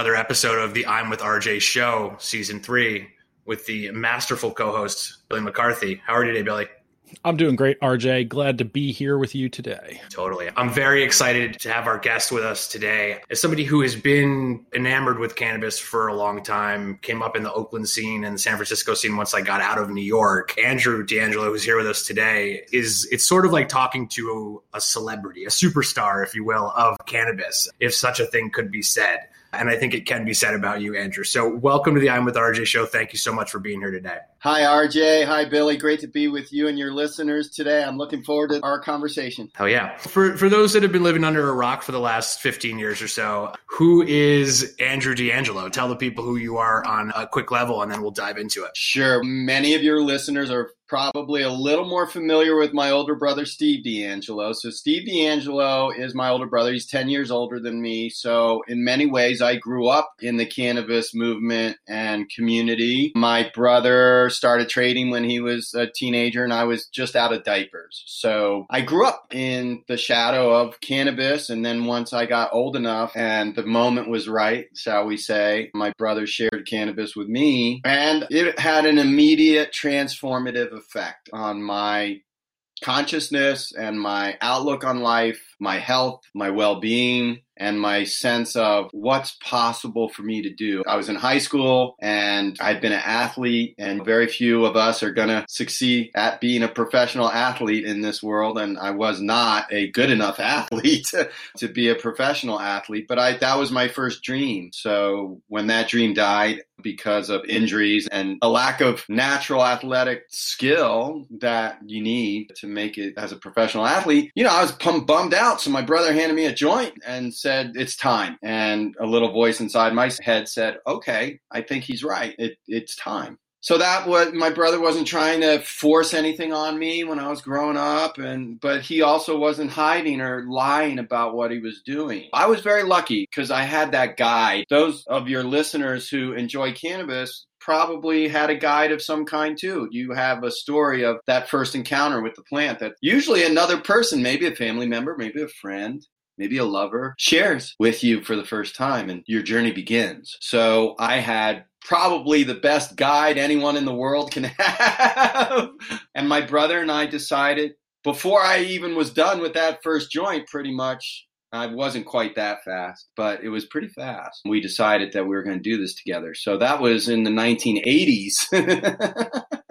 another episode of the I'm with RJ show, season three, with the masterful co host, Billy McCarthy. How are you today, Billy? I'm doing great, RJ. Glad to be here with you today. Totally. I'm very excited to have our guest with us today. As somebody who has been enamored with cannabis for a long time, came up in the Oakland scene and the San Francisco scene once I got out of New York. Andrew DeAngelo, who's here with us today, is it's sort of like talking to a celebrity, a superstar, if you will, of cannabis, if such a thing could be said. And I think it can be said about you, Andrew. So, welcome to the I'm with RJ show. Thank you so much for being here today. Hi, RJ. Hi, Billy. Great to be with you and your listeners today. I'm looking forward to our conversation. Hell yeah. For, for those that have been living under a rock for the last 15 years or so, who is Andrew DeAngelo? Tell the people who you are on a quick level, and then we'll dive into it. Sure. Many of your listeners are probably a little more familiar with my older brother, Steve DeAngelo. So, Steve DeAngelo is my older brother. He's 10 years older than me. So, in many ways, I grew up in the cannabis movement and community. My brother started trading when he was a teenager, and I was just out of diapers. So, I grew up in the shadow of cannabis. And then, once I got old enough and the moment was right, shall we say, my brother shared cannabis with me, and it had an immediate transformative effect on my consciousness and my outlook on life, my health, my well being, and my sense of what's possible for me to do. I was in high school and I'd been an athlete, and very few of us are going to succeed at being a professional athlete in this world. And I was not a good enough athlete to, be a professional athlete, but I, that was my first dream. So when that dream died, because of injuries and a lack of natural athletic skill that you need to make it as a professional athlete, you know, I was bummed out. So my brother handed me a joint and said, it's time. And a little voice inside my head said, okay, I think he's right. It, it's time so that was my brother wasn't trying to force anything on me when I was growing up and but he also wasn't hiding or lying about what he was doing. I was very lucky because I had that guide. Those of your listeners who enjoy cannabis probably had a guide of some kind too. You have a story of that first encounter with the plant that usually another person, maybe a family member, maybe a friend, maybe a lover, shares with you for the first time and your journey begins. So I had probably the best guide anyone in the world can have. and my brother and I decided before I even was done with that first joint, pretty much, I wasn't quite that fast, but it was pretty fast. We decided that we were going to do this together. So that was in the 1980s.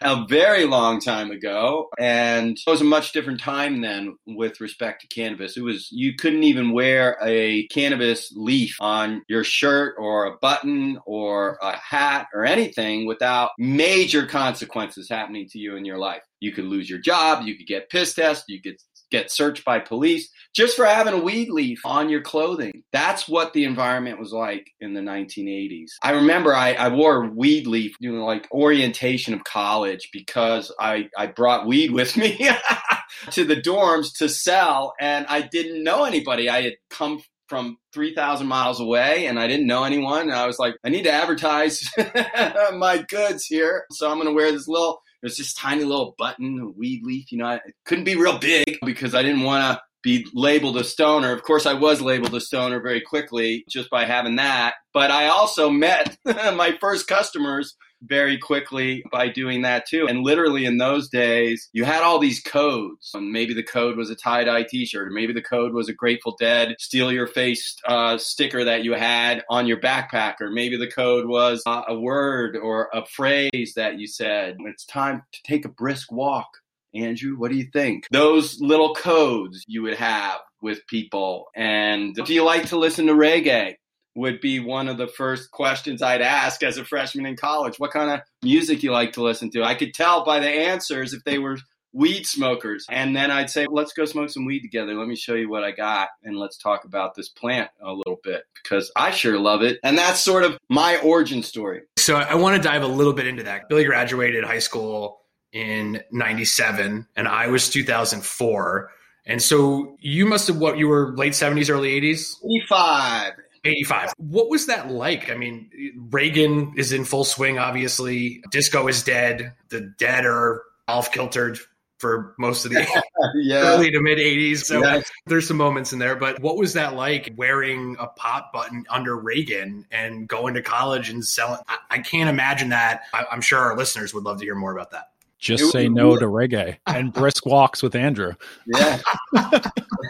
a very long time ago. And it was a much different time then with respect to cannabis. It was, you couldn't even wear a cannabis leaf on your shirt or a button or a hat or anything without major consequences happening to you in your life. You could lose your job, you could get piss test, you could get searched by police just for having a weed leaf on your clothing. That's what the environment was like in the 1980s. I remember I, I wore a weed leaf doing like orientation of college because I, I brought weed with me to the dorms to sell and I didn't know anybody. I had come from 3,000 miles away and I didn't know anyone. And I was like, I need to advertise my goods here. So I'm going to wear this little it was this tiny little button, a weed leaf. You know, it couldn't be real big because I didn't want to be labeled a stoner. Of course, I was labeled a stoner very quickly just by having that. But I also met my first customers very quickly by doing that too. And literally in those days, you had all these codes. And maybe the code was a tie dye t shirt, or maybe the code was a Grateful Dead steal your face uh, sticker that you had on your backpack, or maybe the code was uh, a word or a phrase that you said. It's time to take a brisk walk. Andrew, what do you think? Those little codes you would have with people. And do you like to listen to reggae? Would be one of the first questions I'd ask as a freshman in college. What kind of music you like to listen to? I could tell by the answers if they were weed smokers. And then I'd say, let's go smoke some weed together. Let me show you what I got and let's talk about this plant a little bit because I sure love it. And that's sort of my origin story. So I want to dive a little bit into that. Billy graduated high school in 97 and I was 2004. And so you must have what you were late 70s, early 80s? 85. 85. What was that like? I mean, Reagan is in full swing, obviously. Disco is dead. The dead are off kiltered. for most of the yeah. early to mid 80s. So Yes. there's some moments in there. But what was that like wearing a pop button under Reagan and going to college and selling? I, I can't imagine that. I, I'm sure our listeners would love to hear more about that. Just say no to reggae and brisk walks with Andrew. Yeah.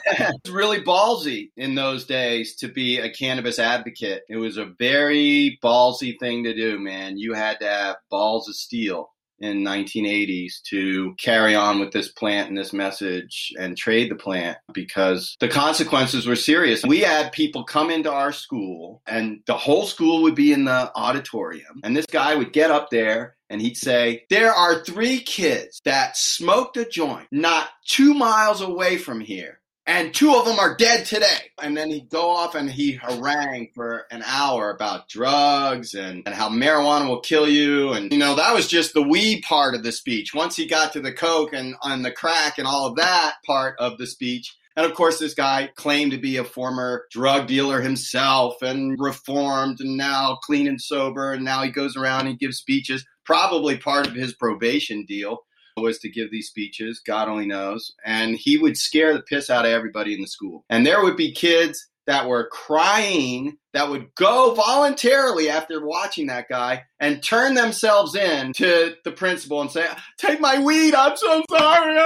it's really ballsy in those days to be a cannabis advocate. It was a very ballsy thing to do, man. You had to have balls of steel in 1980s to carry on with this plant and this message and trade the plant because the consequences were serious. We had people come into our school and the whole school would be in the auditorium and this guy would get up there and he'd say, There are three kids that smoked a joint not two miles away from here. And two of them are dead today. And then he'd go off and he harangue for an hour about drugs and, and how marijuana will kill you. And, you know, that was just the weed part of the speech. Once he got to the coke and on the crack and all of that part of the speech, and of course, this guy claimed to be a former drug dealer himself and reformed and now clean and sober. And now he goes around and gives speeches. Probably part of his probation deal was to give these speeches, God only knows. And he would scare the piss out of everybody in the school. And there would be kids that were crying that would go voluntarily after watching that guy and turn themselves in to the principal and say, Take my weed, I'm so sorry.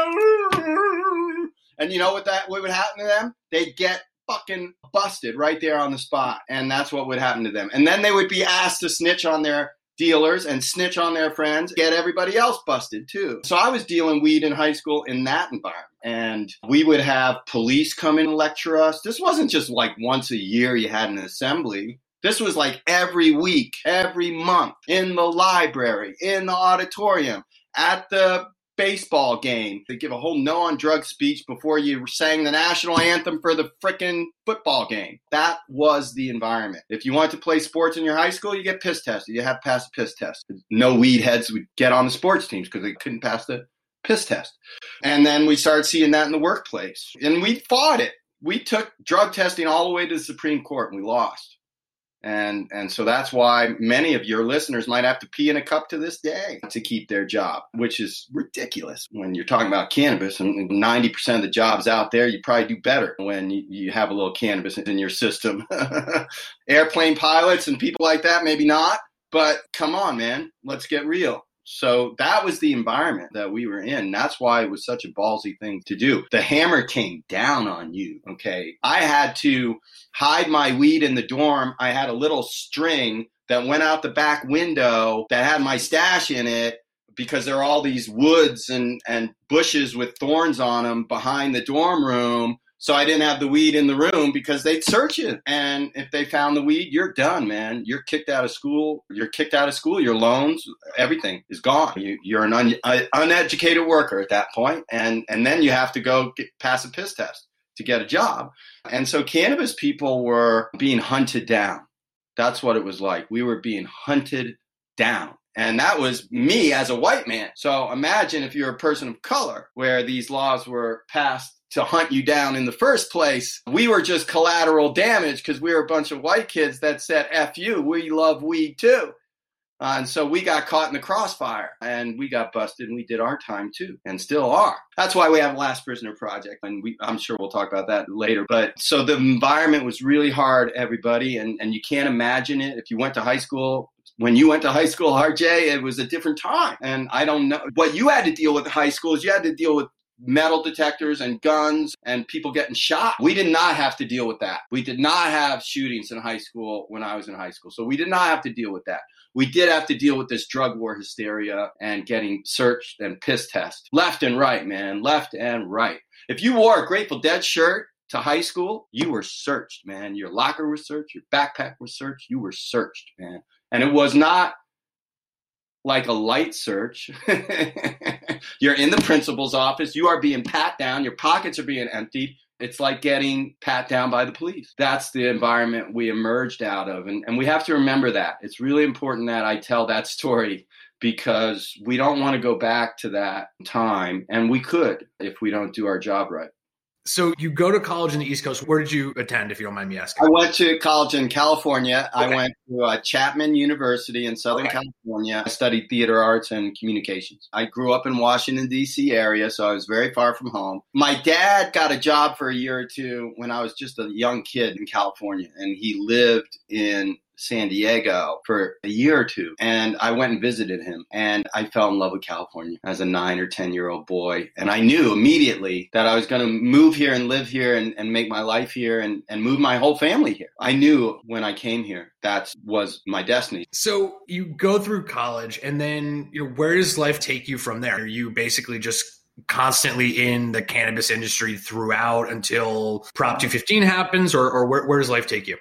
And you know what that what would happen to them? They'd get fucking busted right there on the spot. And that's what would happen to them. And then they would be asked to snitch on their dealers and snitch on their friends, get everybody else busted too. So I was dealing weed in high school in that environment. And we would have police come in and lecture us. This wasn't just like once a year you had an assembly. This was like every week, every month, in the library, in the auditorium, at the baseball game. They give a whole no on drug speech before you sang the national anthem for the frickin' football game. That was the environment. If you wanted to play sports in your high school, you get piss tested. You have to pass a piss test. No weed heads would get on the sports teams because they couldn't pass the piss test. And then we started seeing that in the workplace. And we fought it. We took drug testing all the way to the Supreme Court and we lost. And and so that's why many of your listeners might have to pee in a cup to this day to keep their job, which is ridiculous when you're talking about cannabis. And 90% of the jobs out there, you probably do better when you, you have a little cannabis in your system. Airplane pilots and people like that, maybe not. But come on, man, let's get real. So that was the environment that we were in. That's why it was such a ballsy thing to do. The hammer came down on you. Okay. I had to hide my weed in the dorm. I had a little string that went out the back window that had my stash in it because there are all these woods and, and bushes with thorns on them behind the dorm room. So I didn't have the weed in the room because they'd search it. And if they found the weed, you're done, man. You're kicked out of school. You're kicked out of school. Your loans, everything is gone. You, you're an un, uneducated worker at that point, and and then you have to go get, pass a piss test to get a job. And so cannabis people were being hunted down. That's what it was like. We were being hunted down. And that was me as a white man. So imagine if you're a person of color where these laws were passed to hunt you down in the first place. We were just collateral damage because we were a bunch of white kids that said, F you, we love weed too. Uh, and so we got caught in the crossfire and we got busted and we did our time too and still are. That's why we have Last Prisoner Project. And we, I'm sure we'll talk about that later. But so the environment was really hard, everybody. And, and you can't imagine it. If you went to high school, when you went to high school, RJ, it was a different time. And I don't know what you had to deal with in high school is you had to deal with metal detectors and guns and people getting shot. We did not have to deal with that. We did not have shootings in high school when I was in high school. So we did not have to deal with that. We did have to deal with this drug war hysteria and getting searched and piss test left and right, man, left and right. If you wore a Grateful Dead shirt to high school, you were searched, man. Your locker was searched, your backpack was searched, you were searched, man. And it was not like a light search. You're in the principal's office, you are being pat down, your pockets are being emptied. It's like getting pat down by the police. That's the environment we emerged out of. And, and we have to remember that. It's really important that I tell that story because we don't want to go back to that time. And we could if we don't do our job right. So you go to college in the East Coast. Where did you attend, if you don't mind me asking? I went to college in California. Okay. I went to uh, Chapman University in Southern okay. California. I studied theater arts and communications. I grew up in Washington, D.C. area, so I was very far from home. My dad got a job for a year or two when I was just a young kid in California, and he lived in San Diego for a year or two. And I went and visited him and I fell in love with California as a nine or 10 year old boy. And I knew immediately that I was going to move here and live here and, and make my life here and, and move my whole family here. I knew when I came here that was my destiny. So you go through college and then you know, where does life take you from there? Are you basically just constantly in the cannabis industry throughout until Prop 215 happens, or, or where, where, does life take you?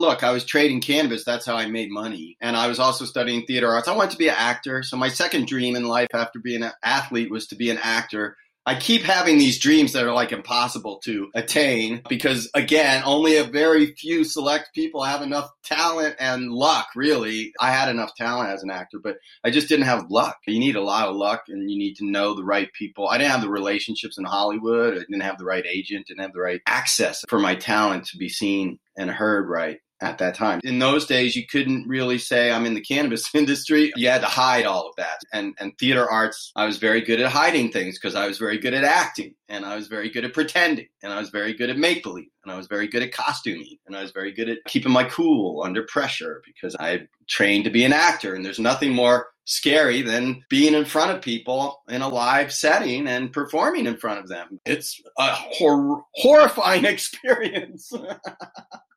Look, I was trading cannabis. That's how I made money. And I was also studying theater arts. I wanted to be an actor. So my second dream in life after being an athlete was to be an actor. I keep having these dreams that are like impossible to attain because again, only a very few select people have enough talent and luck, really. I had enough talent as an actor, but I just didn't have luck. You need a lot of luck and you need to know the right people. I didn't have the relationships in Hollywood. I didn't have the right agent, didn't have the right access for my talent to be seen and heard right at that time. In those days, you couldn't really say I'm in the cannabis industry. You had to hide all of that. And, and theater arts, I was very good at hiding things because I was very good at acting and I was very good at pretending and I was very good at make believe and I was very good at costuming and I was very good at keeping my cool under pressure because I trained to be an actor and there's nothing more scary than being in front of people in a live setting and performing in front of them. It's a hor- horrifying experience.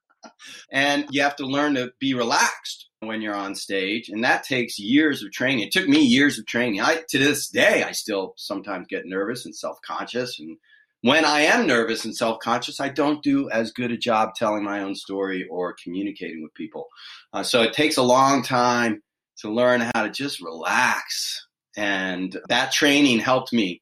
and you have to learn to be relaxed when you're on stage and that takes years of training. It took me years of training. I to this day i still sometimes get nervous and self-conscious and when i am nervous and self-conscious i don't do as good a job telling my own story or communicating with people. Uh, so it takes a long time to learn how to just relax and that training helped me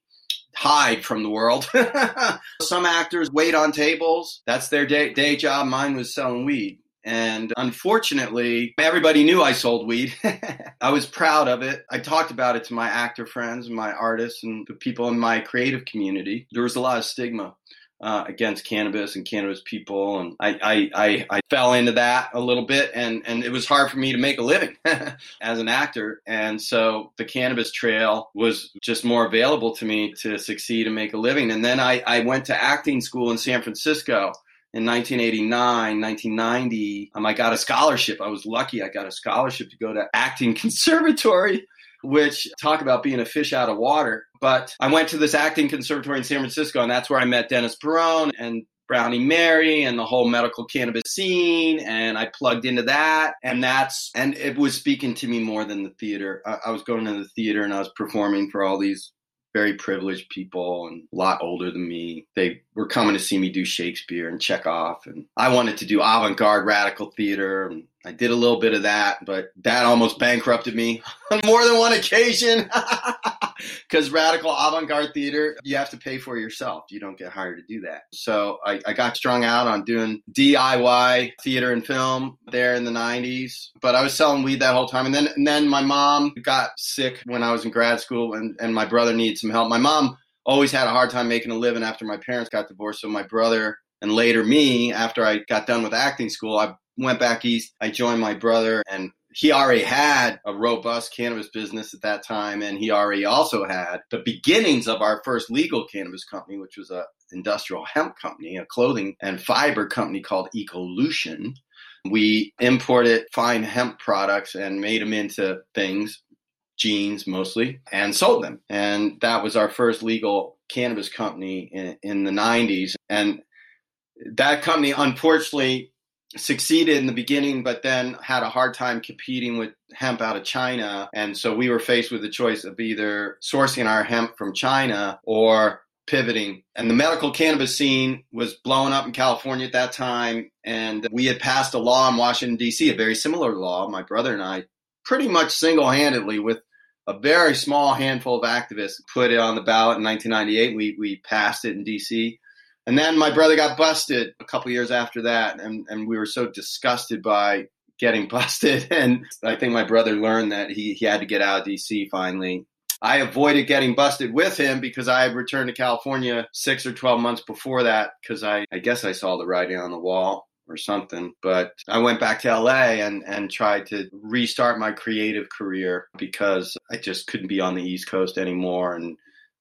hide from the world. Some actors wait on tables. That's their day, day job. Mine was selling weed. And unfortunately, everybody knew I sold weed. I was proud of it. I talked about it to my actor friends my artists and the people in my creative community. There was a lot of stigma uh, against cannabis and cannabis people, and I, I, I, I, fell into that a little bit, and, and it was hard for me to make a living as an actor, and so the cannabis trail was just more available to me to succeed and make a living, and then I, I went to acting school in San Francisco. In 1989, 1990, um, I got a scholarship. I was lucky. I got a scholarship to go to acting conservatory which talk about being a fish out of water. But I went to this acting conservatory in San Francisco, and that's where I met Dennis Peron and Brownie Mary and the whole medical cannabis scene. And I plugged into that. And that's, and it was speaking to me more than the theater. I, I was going to the theater and I was performing for all these very privileged people and a lot older than me. They were coming to see me do Shakespeare and Chekhov. And I wanted to do avant garde radical theater. And I did a little bit of that, but that almost bankrupted me on more than one occasion. Because radical avant garde theater, you have to pay for yourself. You don't get hired to do that. So I, I, got strung out on doing DIY theater and film there in the 90s. But I was selling weed that whole time. And then, and then my mom got sick when I was in grad school, and, and my brother needed some help. My mom always had a hard time making a living after my parents got divorced. So my brother and later me, after I got done with acting school, I went back east. I joined my brother and he already had a robust cannabis business at that time and he already also had the beginnings of our first legal cannabis company which was a industrial hemp company a clothing and fiber company called ecolution. We imported fine hemp products and made them into things jeans mostly and sold them and that was our first legal cannabis company in, in the 90s and that company unfortunately succeeded in the beginning, but then had a hard time competing with hemp out of China. And so we were faced with the choice of either sourcing our hemp from China or pivoting. And the medical cannabis scene was blowing up in California at that time. And we had passed a law in Washington, D.C., a very similar law. My brother and I, pretty much single handedly, with a very small handful of activists, put it on the ballot in 1998. We, we passed it in D.C. And then my brother got busted a couple years after that, and, and we were so disgusted by getting busted. And I think my brother learned that he, he had to get out of DC finally. I avoided getting busted with him because I had returned to California six or 12 months before that because I, I guess I saw the writing on the wall or something. But I went back to LA and, and tried to restart my creative career because I just couldn't be on the East Coast anymore. And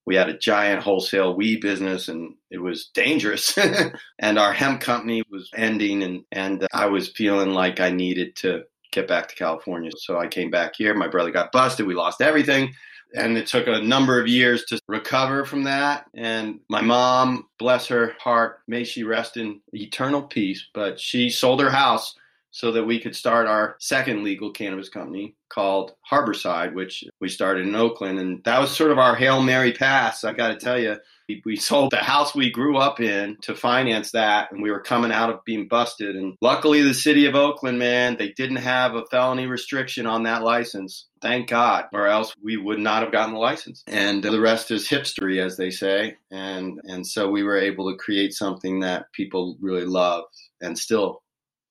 we had a giant wholesale weed business and it was dangerous. and our hemp company was ending and, and uh, I was feeling like I needed to get back to California. So I came back here. My brother got busted. We lost everything. And it took a number of years to recover from that. And my mom, bless her heart, may she rest in eternal peace, but she sold her house so that we could start our second legal cannabis company called Harborside, which we started in Oakland. And that was sort of our Hail Mary pass. I got to tell you, we sold the house we grew up in to finance that. And we were coming out of being busted. And luckily, the city of Oakland, man, they didn't have a felony restriction on that license. Thank God, or else we would not have gotten the license. And the rest is hipstery, as they say. And, and so we were able to create something that people really loved and still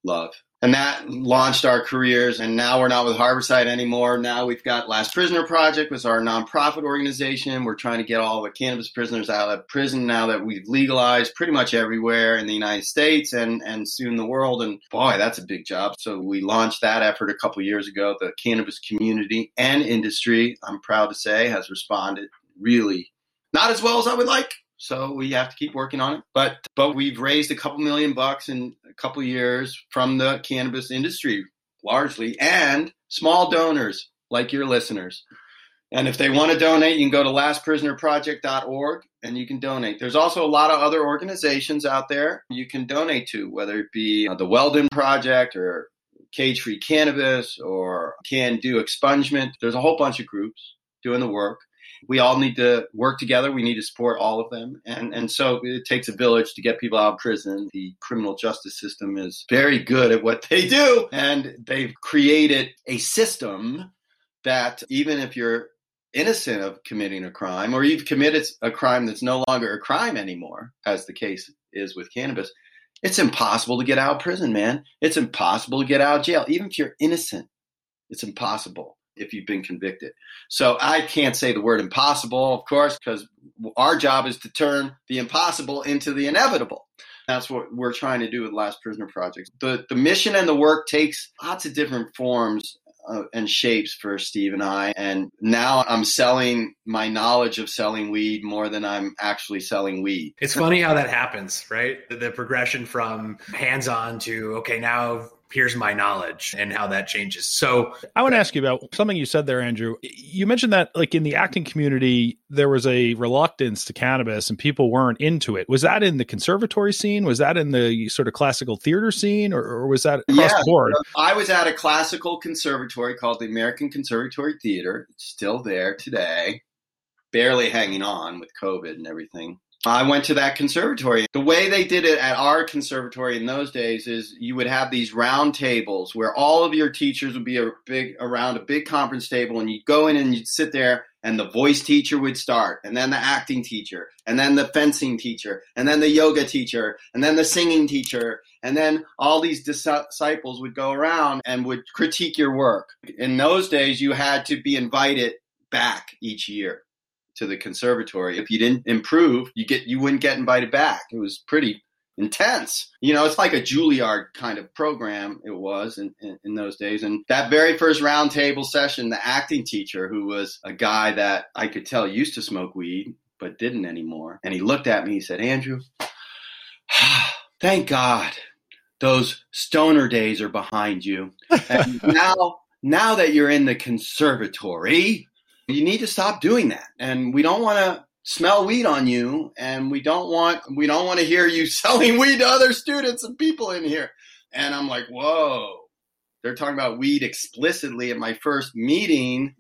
love and that launched our careers. And now we're not with Harborside anymore. Now we've got Last Prisoner Project, is our nonprofit organization. We're trying to get all the cannabis prisoners out of prison now that we've legalized pretty much everywhere in the United States and, and soon the world. And boy, that's a big job. So we launched that effort a couple years ago. The cannabis community and industry, I'm proud to say, has responded really not as well as I would like so we have to keep working on it. But but we've raised a couple million bucks in a couple years from the cannabis industry largely and small donors like your listeners. And if they want to donate, you can go to lastprisonerproject.org and you can donate. There's also a lot of other organizations out there you can donate to, whether it be uh, the Weldon Project or Cage Free Cannabis or Can Do Expungement. There's a whole bunch of groups doing the work we all need to work together. We need to support all of them. And, and so it takes a village to get people out of prison. The criminal justice system is very good at what they do. And they've created a system that even if you're innocent of committing a crime or you've committed a crime that's no longer a crime anymore, as the case is with cannabis, it's impossible to get out of prison, man. It's impossible to get out of jail. Even if you're innocent, it's impossible if you've been convicted. So I can't say the word impossible, of course, because our job is to turn the impossible into the inevitable. That's what we're trying to do with Last Prisoner Project. The the mission and the work takes lots of different forms uh, and shapes for Steve and I. And now I'm selling my knowledge of selling weed more than I'm actually selling weed. It's funny how that happens, right? The, the progression from hands on to, okay, now here's my knowledge and how that changes. So I want to ask you about something you said there, Andrew. You mentioned that like in the acting community, there was a reluctance to cannabis and people weren't into it. Was that in the conservatory scene? Was that in the sort of classical theater scene or, or was that across yeah, the board? I was at a classical conservatory called the American Conservatory Theater. It's still there today, barely hanging on with COVID and everything. I went to that conservatory. The way they did it at our conservatory in those days is you would have these round tables where all of your teachers would be a big around a big conference table and you'd go in and you'd sit there and the voice teacher would start and then the acting teacher and then the fencing teacher and then the yoga teacher and then the singing teacher and then all these disciples would go around and would critique your work. In those days you had to be invited back each year to the conservatory. If you didn't improve, you get you wouldn't get invited back. It was pretty intense. You know, it's like a Juilliard kind of program. It was in, in, in, those days. And that very first roundtable session, the acting teacher, who was a guy that I could tell used to smoke weed but didn't anymore, and he looked at me. He said, "Andrew, thank God." Those stoner days are behind you. Now, now that you're in the conservatory, you need to stop doing that. And we don't want to smell weed on you and we don't want we don't want to hear you selling weed to other students and people in here. And I'm like, "Whoa. They're talking about weed explicitly at my first meeting,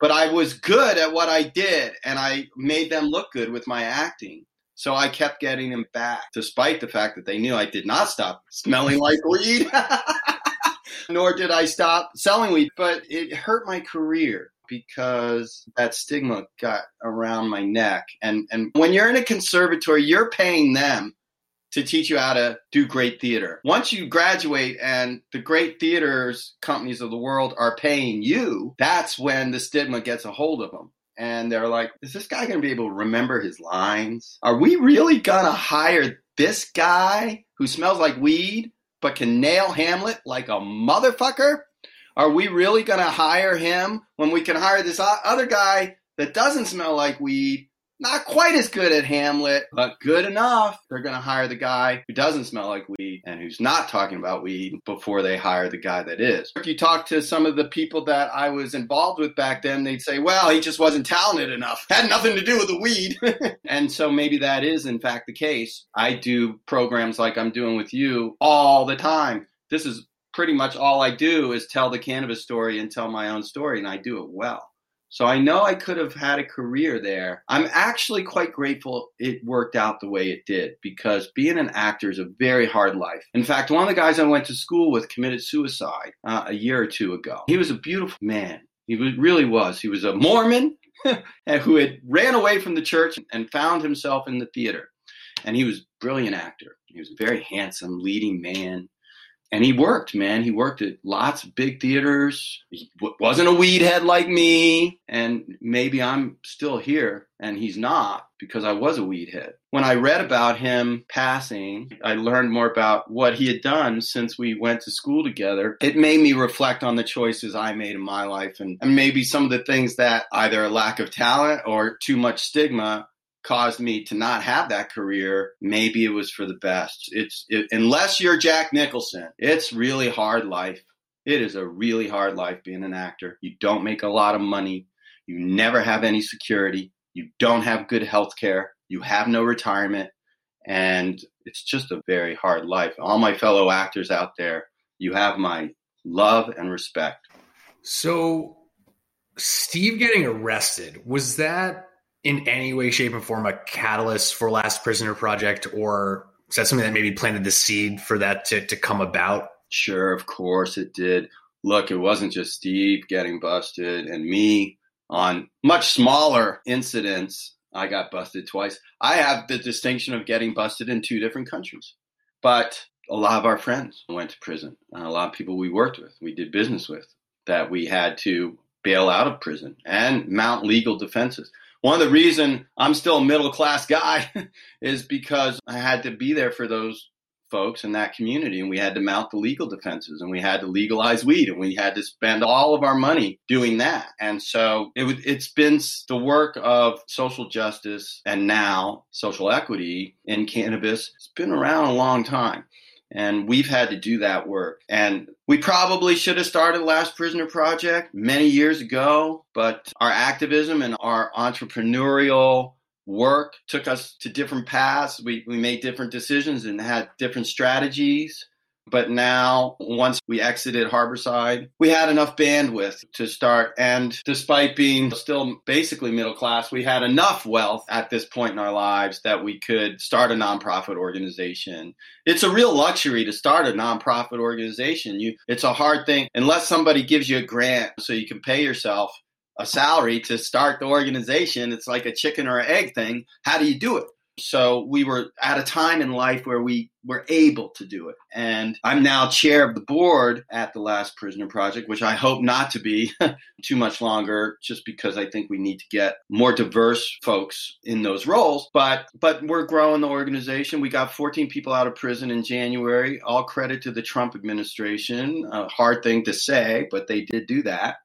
but I was good at what I did and I made them look good with my acting." So I kept getting them back, despite the fact that they knew I did not stop smelling like weed, nor did I stop selling weed. But it hurt my career because that stigma got around my neck. And and when you're in a conservatory, you're paying them to teach you how to do great theater. Once you graduate and the great theaters companies of the world are paying you, that's when the stigma gets a hold of them. and they're like, is this guy going to be able to remember his lines? Are we really going to hire this guy who smells like weed but can nail Hamlet like a motherfucker? Are we really going to hire him when we can hire this other guy that doesn't smell like weed not quite as good at Hamlet, but good enough. They're going to hire the guy who doesn't smell like weed and who's not talking about weed before they hire the guy that is. If you talk to some of the people that I was involved with back then, they'd say, well, he just wasn't talented enough. Had nothing to do with the weed. and so maybe that is, in fact, the case. I do programs like I'm doing with you all the time. This is pretty much all I do is tell the cannabis story and tell my own story, and I do it well. So I know I could have had a career there. I'm actually quite grateful it worked out the way it did because being an actor is a very hard life. In fact, one of the guys I went to school with committed suicide uh, a year or two ago. He was a beautiful man. He was, really was. He was a Mormon who had ran away from the church and found himself in the theater. And he was a brilliant actor. He was a very handsome leading man and he worked, man. He worked at lots of big theaters. He w- wasn't a weed head like me, and maybe I'm still here, and he's not because I was a weed head. When I read about him passing, I learned more about what he had done since we went to school together. It made me reflect on the choices I made in my life, and, and maybe some of the things that either a lack of talent or too much stigma caused me to not have that career, maybe it was for the best. It's it, unless you're Jack Nicholson, it's really hard life. It is a really hard life being an actor. You don't make a lot of money. You never have any security. You don't have good health care. You have no retirement. And it's just a very hard life. All my fellow actors out there, you have my love and respect. So, Steve getting arrested, was that in any way, shape, and form a catalyst for Last Prisoner Project, or is that something that maybe planted the seed for that to, to come about? Sure, of course it did. Look, it wasn't just Steve getting busted and me on much smaller incidents. I got busted twice. I have the distinction of getting busted in two different countries. But a lot of our friends went to prison. a lot of people we worked with, we did business with, that we had to bail out of prison and mount legal defenses one of the reason I'm still a middle class guy is because I had to be there for those folks in that community and we had to mount the legal defenses and we had to legalize weed and we had to spend all of our money doing that. And so it, it's been the work of social justice and now social equity in cannabis. It's been around a long time and we've had to do that work. And we probably should have started Last Prisoner Project many years ago, but our activism and our entrepreneurial work took us to different paths. We, we made different decisions and had different strategies. But now, once we exited Harborside, we had enough bandwidth to start. And despite being still basically middle class, we had enough wealth at this point in our lives that we could start a nonprofit organization. It's a real luxury to start a nonprofit organization. You, it's a hard thing unless somebody gives you a grant so you can pay yourself a salary to start the organization. It's like a chicken or egg thing. How do you do it? So we were at a time in life where we were able to do it. And I'm now chair of the board at the Last Prisoner Project, which I hope not to be too much longer, just because I think we need to get more diverse folks in those roles. But but we're growing the organization. We got 14 people out of prison in January. All credit to the Trump administration. A hard thing to say, but they did do that.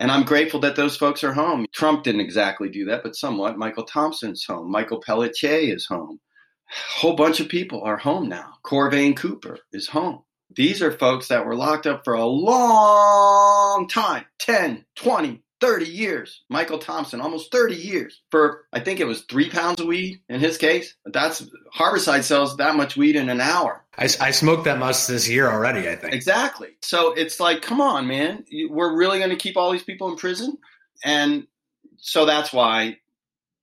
And I'm grateful that those folks are home. Trump didn't exactly do that, but somewhat. Michael Thompson's home. Michael Pelletier is home. A whole bunch of people are home now. Corvain Cooper is home. These are folks that were locked up for a long time 10, 20, 30 years. Michael Thompson, almost 30 years for, I think it was three pounds of weed in his case. That's Harborside sells that much weed in an hour. I, I smoked that much this year already, I think. Exactly. So it's like, come on, man. We're really going to keep all these people in prison? And so that's why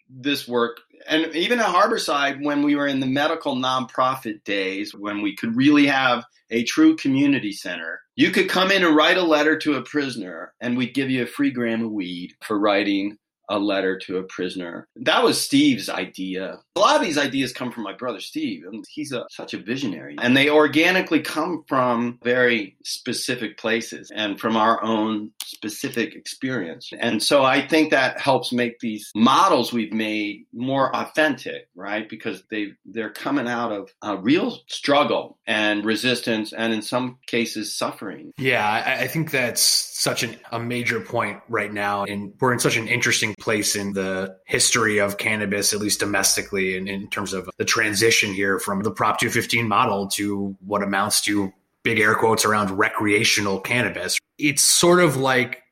this work and even at Harborside, when we were in the medical nonprofit days, when we could really have a true community center, you could come in and write a letter to a prisoner, and we'd give you a free gram of weed for writing a letter to a prisoner. That was Steve's idea. A lot of these ideas come from my brother Steve, and he's a, such a visionary. And they organically come from very specific places and from our own specific experience. And so I think that helps make these models we've made more authentic, right? Because they they're coming out of a real struggle and resistance and in some cases suffering. Yeah, I, I think that's such an, a major point right now. And we're in such an interesting place in the history of cannabis, at least domestically, in, in terms of the transition here from the Prop 215 model to what amounts to big air quotes around recreational cannabis. It's sort of like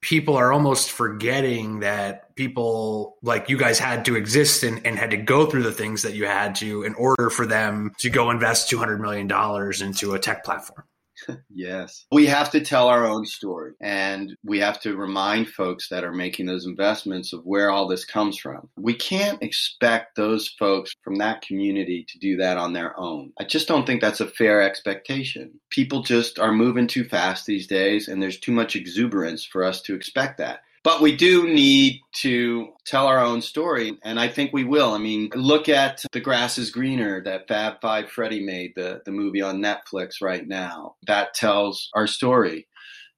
people are almost forgetting that people like you guys had to exist and, and, had to go through the things that you had to in order for them to go invest $200 million into a tech platform. yes. We have to tell our own story and we have to remind folks that are making those investments of where all this comes from. We can't expect those folks from that community to do that on their own. I just don't think that's a fair expectation. People just are moving too fast these days and there's too much exuberance for us to expect that. But we do need to tell our own story, and I think we will. I mean, look at The Grass is Greener that Fab Five Freddy made, the, the movie on Netflix right now. That tells our story.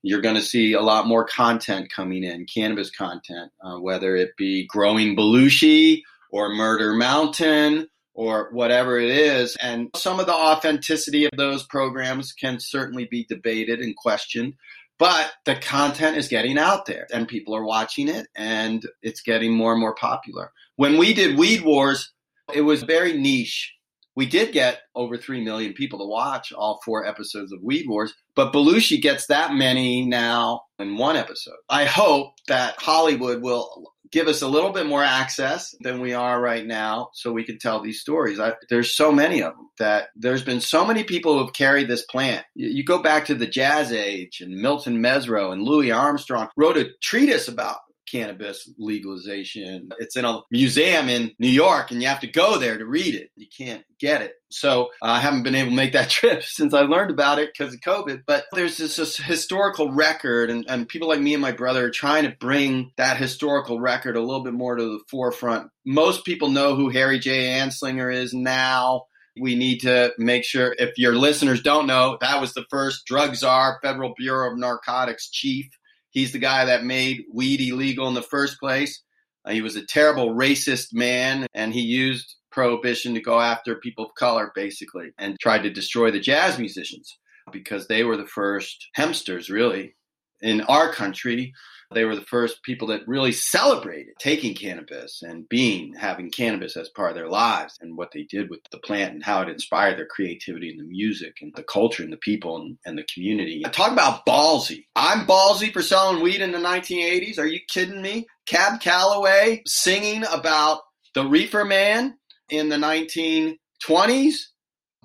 You're going to see a lot more content coming in, cannabis content, uh, whether it be Growing Belushi or Murder Mountain or whatever it is. And some of the authenticity of those programs can certainly be debated and questioned but the content is getting out there and people are watching it and it's getting more and more popular. When we did Weed Wars, it was very niche. We did get over 3 million people to watch all four episodes of Weed Wars, but Belushi gets that many now in one episode. I hope that Hollywood will give us a little bit more access than we are right now so we can tell these stories. I, there's so many of them that there's been so many people who have carried this plant. You, you go back to the jazz age and Milton Mezzrow and Louis Armstrong wrote a treatise about cannabis legalization. It's in a museum in New York and you have to go there to read it. You can't get it. So uh, I haven't been able to make that trip since I learned about it because of COVID. But there's this, this historical record, and, and people like me and my brother are trying to bring that historical record a little bit more to the forefront. Most people know who Harry J. Anslinger is now. We need to make sure, if your listeners don't know, that was the first drug czar, Federal Bureau of Narcotics chief He's the guy that made weed illegal in the first place. Uh, he was a terrible racist man, and he used prohibition to go after people of color, basically, and tried to destroy the jazz musicians because they were the first hempsters, really, in our country they were the first people that really celebrated taking cannabis and being, having cannabis as part of their lives and what they did with the plant and how it inspired their creativity and the music and the culture and the people and, and the community. Talk about ballsy. I'm ballsy for selling weed in the 1980s. Are you kidding me? Cab Calloway singing about the reefer man in the 1920s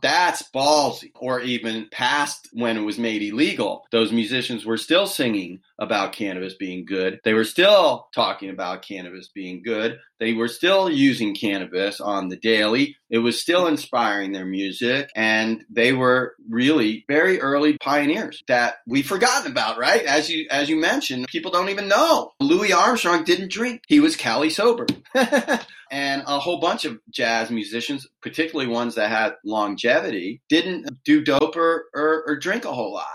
that's ballsy. Or even past when it was made illegal, those musicians were still singing about cannabis being good. They were still talking about cannabis being good. They were still using cannabis on the daily. It was still inspiring their music. And they were really very early pioneers that we've forgotten about, right? As you, as you mentioned, people don't even know. Louis Armstrong didn't drink. He was Cali sober. and a whole bunch of jazz musicians, particularly ones that had longevity, didn't do dope or, or, or drink a whole lot,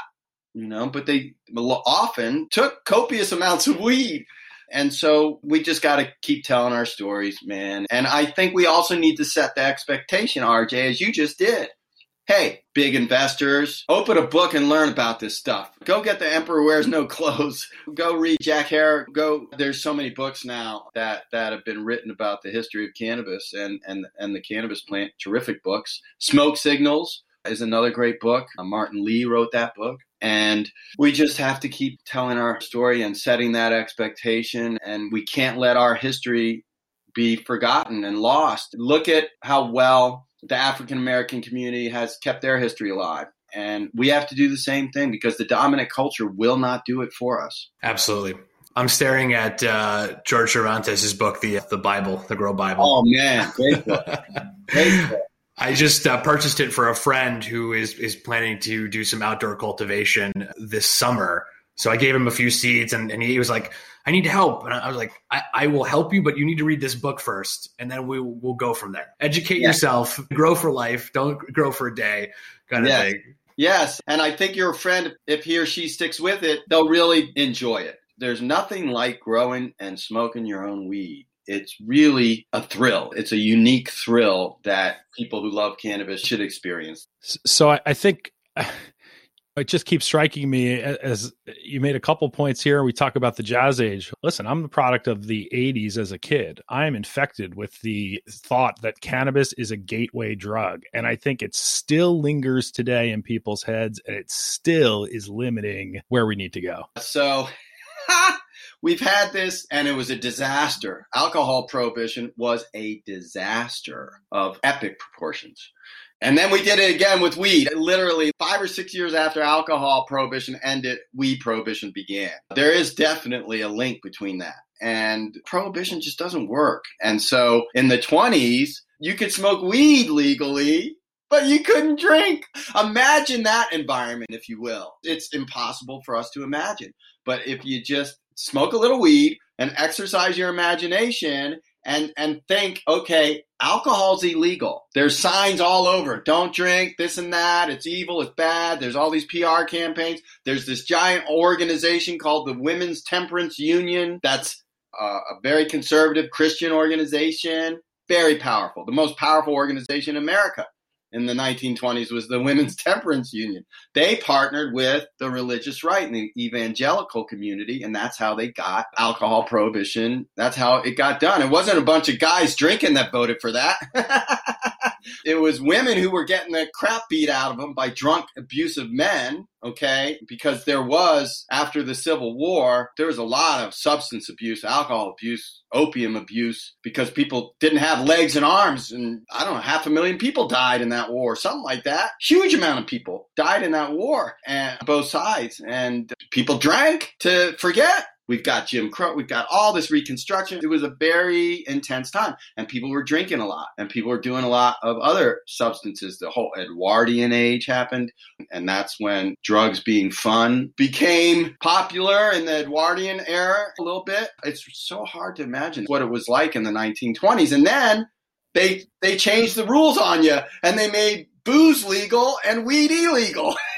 you know, but they often took copious amounts of weed. And so we just got to keep telling our stories, man. And I think we also need to set the expectation, RJ, as you just did hey, big investors, open a book and learn about this stuff. Go get The Emperor Wears No Clothes. Go read Jack Herer. Go. There's so many books now that that have been written about the history of cannabis and and and the cannabis plant. Terrific books. Smoke Signals is another great book. Uh, Martin Lee wrote that book. And we just have to keep telling our story and setting that expectation. And we can't let our history be forgotten and lost. Look at how well the African American community has kept their history alive. And we have to do the same thing because the dominant culture will not do it for us. Absolutely. I'm staring at uh, George Cervantes' book, the the Bible, the Grow Bible. Oh man, great book! great book. I just uh, purchased it for a friend who is is planning to do some outdoor cultivation this summer So I gave him a few seeds and, and he was like, I need help. And I was like, I, I, will help you, but you need to read this book first. And then we will go from there. Educate yourself, grow for life. Don't grow for a day kind of yes. thing. Yes. And I think your friend, if he or she sticks with it, they'll really enjoy it. There's nothing like growing and smoking your own weed. It's really a thrill. It's a unique thrill that people who love cannabis should experience. So I, I think it just keeps striking me as you made a couple points here. We talk about the jazz age. Listen, I'm the product of the 80s as a kid. I am infected with the thought that cannabis is a gateway drug. And I think it still lingers today in people's heads and it still is limiting where we need to go. So we've had this and it was a disaster. Alcohol prohibition was a disaster of epic proportions. And then we did it again with weed. Literally five or six years after alcohol prohibition ended, weed prohibition began. There is definitely a link between that. And prohibition just doesn't work. And so in the 20s, you could smoke weed legally, but you couldn't drink. Imagine that environment, if you will. It's impossible for us to imagine. But if you just smoke a little weed and exercise your imagination and and think, okay, alcohol's illegal. There's signs all over. Don't drink this and that. It's evil. It's bad. There's all these PR campaigns. There's this giant organization called the Women's Temperance Union. That's uh, a very conservative Christian organization. Very powerful. The most powerful organization in America in the 1920s was the Women's Temperance Union. They partnered with the religious right and the evangelical community, and that's how they got alcohol prohibition. That's how it got done. It wasn't a bunch of guys drinking that voted for that. it was women who were getting the crap beat out of them by drunk, abusive men okay? Because there was, after the Civil War, there was a lot of substance abuse, alcohol abuse, opium abuse, because people didn't have legs and arms. And I don't know, half a million people died in that war, something like that. Huge amount of people died in that war and both sides. And people drank to forget We've got Jim Crow. We've got all this reconstruction. It was a very intense time, and people were drinking a lot, and people were doing a lot of other substances. The whole Edwardian age happened, and that's when drugs being fun became popular in the Edwardian era a little bit. It's so hard to imagine what it was like in the 1920s, and then they they changed the rules on you, and they made booze legal and weed illegal.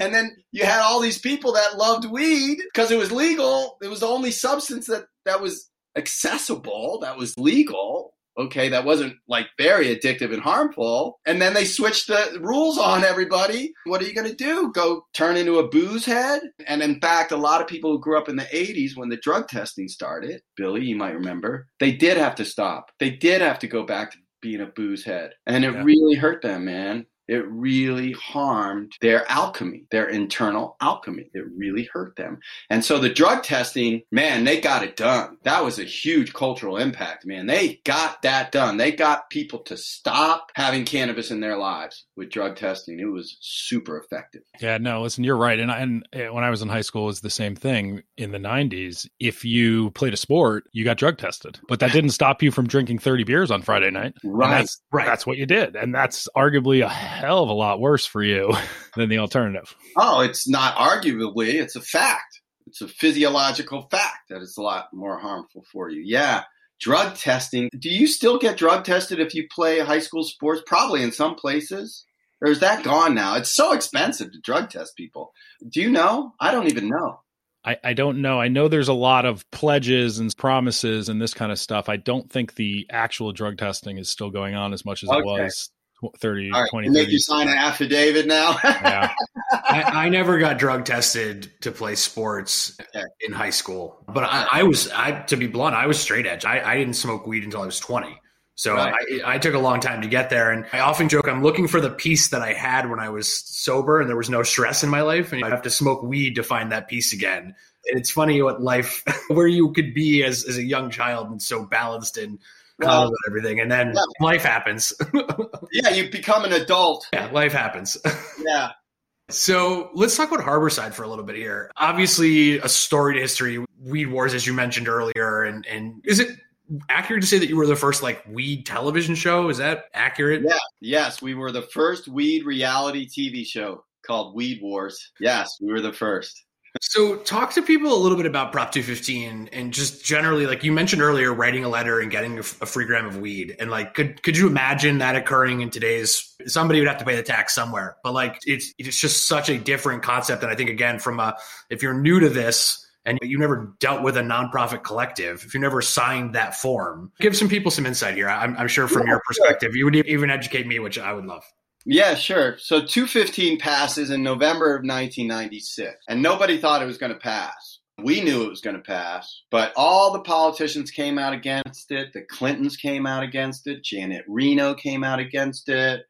and then you had all these people that loved weed because it was legal. It was the only substance that that was accessible, that was legal. Okay, that wasn't like very addictive and harmful. And then they switched the rules on everybody. What are you going to do? Go turn into a booze head? And in fact, a lot of people who grew up in the 80s when the drug testing started, Billy, you might remember, they did have to stop. They did have to go back to being a booze head. And it yeah. really hurt them, man it really harmed their alchemy, their internal alchemy. It really hurt them. And so the drug testing, man, they got it done. That was a huge cultural impact, man. They got that done. They got people to stop having cannabis in their lives with drug testing. It was super effective. Yeah, no, listen, you're right. And, and eh, when I was in high school, it was the same thing in the 90s. If you played a sport, you got drug tested, but that didn't stop you from drinking 30 beers on Friday night. Right. That's, right. That's what you did. And that's arguably a hell of a lot worse for you than the alternative. Oh, it's not arguably, it's a fact. It's a physiological fact that it's a lot more harmful for you. Yeah. Drug testing. Do you still get drug tested if you play high school sports? Probably in some places. Or is that gone now? It's so expensive to drug test people. Do you know? I don't even know. I, I don't know. I know there's a lot of pledges and promises and this kind of stuff. I don't think the actual drug testing is still going on as much as okay. it was 30, All right, 20, make you sign an affidavit now. yeah. I, I, never got drug tested to play sports okay. in high school, but I, I, was, I to be blunt, I was straight edge. I, I didn't smoke weed until I was 20. So right. I, I took a long time to get there. And I often joke, I'm looking for the peace that I had when I was sober and there was no stress in my life. And I have to smoke weed to find that peace again. And it's funny what life, where you could be as, as a young child and so balanced and well, and everything, and then yeah. life happens. yeah, you become an adult. Yeah, life happens. yeah. So let's talk about Harborside for a little bit here. Obviously, a storied history, weed wars, as you mentioned earlier, and and is it accurate to say that you were the first like weed television show? Is that accurate? Yeah. Yes, we were the first weed reality TV show called Weed Wars. Yes, we were the first. So, talk to people a little bit about Prop 215 and just generally, like you mentioned earlier, writing a letter and getting a, free gram of weed. And like, could could you imagine that occurring in today's? Somebody would have to pay the tax somewhere, but like, it's it's just such a different concept. And I think again, from a if you're new to this and you never dealt with a nonprofit collective, if you never signed that form, give some people some insight here. I'm, I'm sure from your perspective, you would even educate me, which I would love. Yeah, sure. So 215 passes in November of 1996, and nobody thought it was going to pass. We knew it was going to pass, but all the politicians came out against it. The Clintons came out against it. Janet Reno came out against it.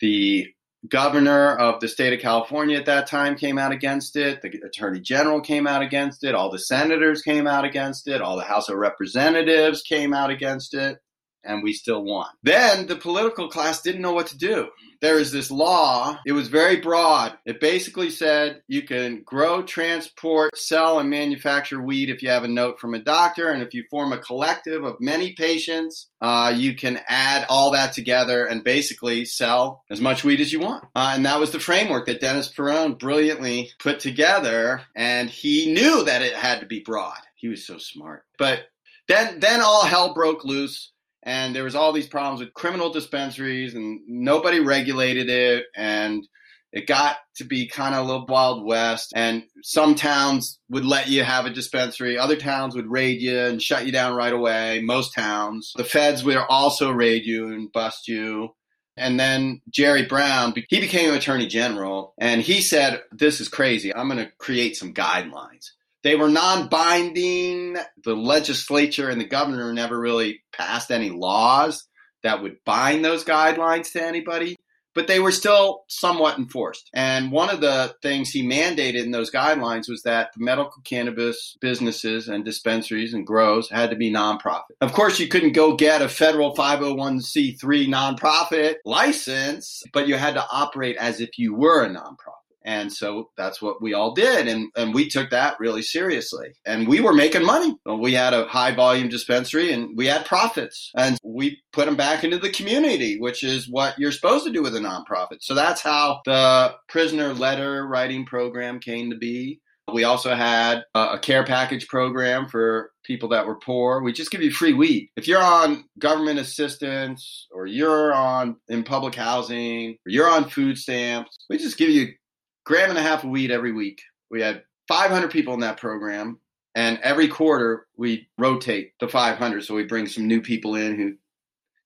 The governor of the state of California at that time came out against it. The attorney general came out against it. All the senators came out against it. All the House of Representatives came out against it. And we still won. Then the political class didn't know what to do there is this law. It was very broad. It basically said you can grow, transport, sell, and manufacture weed if you have a note from a doctor. And if you form a collective of many patients, uh, you can add all that together and basically sell as much weed as you want. Uh, and that was the framework that Dennis Peron brilliantly put together. And he knew that it had to be broad. He was so smart. But then, then all hell broke loose and there was all these problems with criminal dispensaries and nobody regulated it and it got to be kind of a little wild west and some towns would let you have a dispensary other towns would raid you and shut you down right away most towns the feds would also raid you and bust you and then Jerry Brown, he became attorney general and he said, This is crazy. I'm going to create some guidelines. They were non binding. The legislature and the governor never really passed any laws that would bind those guidelines to anybody, but they were still somewhat enforced. And one of the things he mandated in those guidelines was that the medical cannabis businesses and dispensaries and grows had to be nonprofit. Of course, you couldn't go get a federal 501c3 nonprofit license, but you had to operate as if you were a nonprofit. And so that's what we all did. And, and we took that really seriously. And we were making money. We had a high volume dispensary and we had profits. And we put them back into the community, which is what you're supposed to do with a nonprofit. So that's how the prisoner letter writing program came to be. We also had a care package program for people that were poor. We just give you free weed. If you're on government assistance or you're on in public housing or you're on food stamps, we just give you gram and a half of weed every week. We had 500 people in that program, and every quarter we rotate the 500. So we bring some new people in who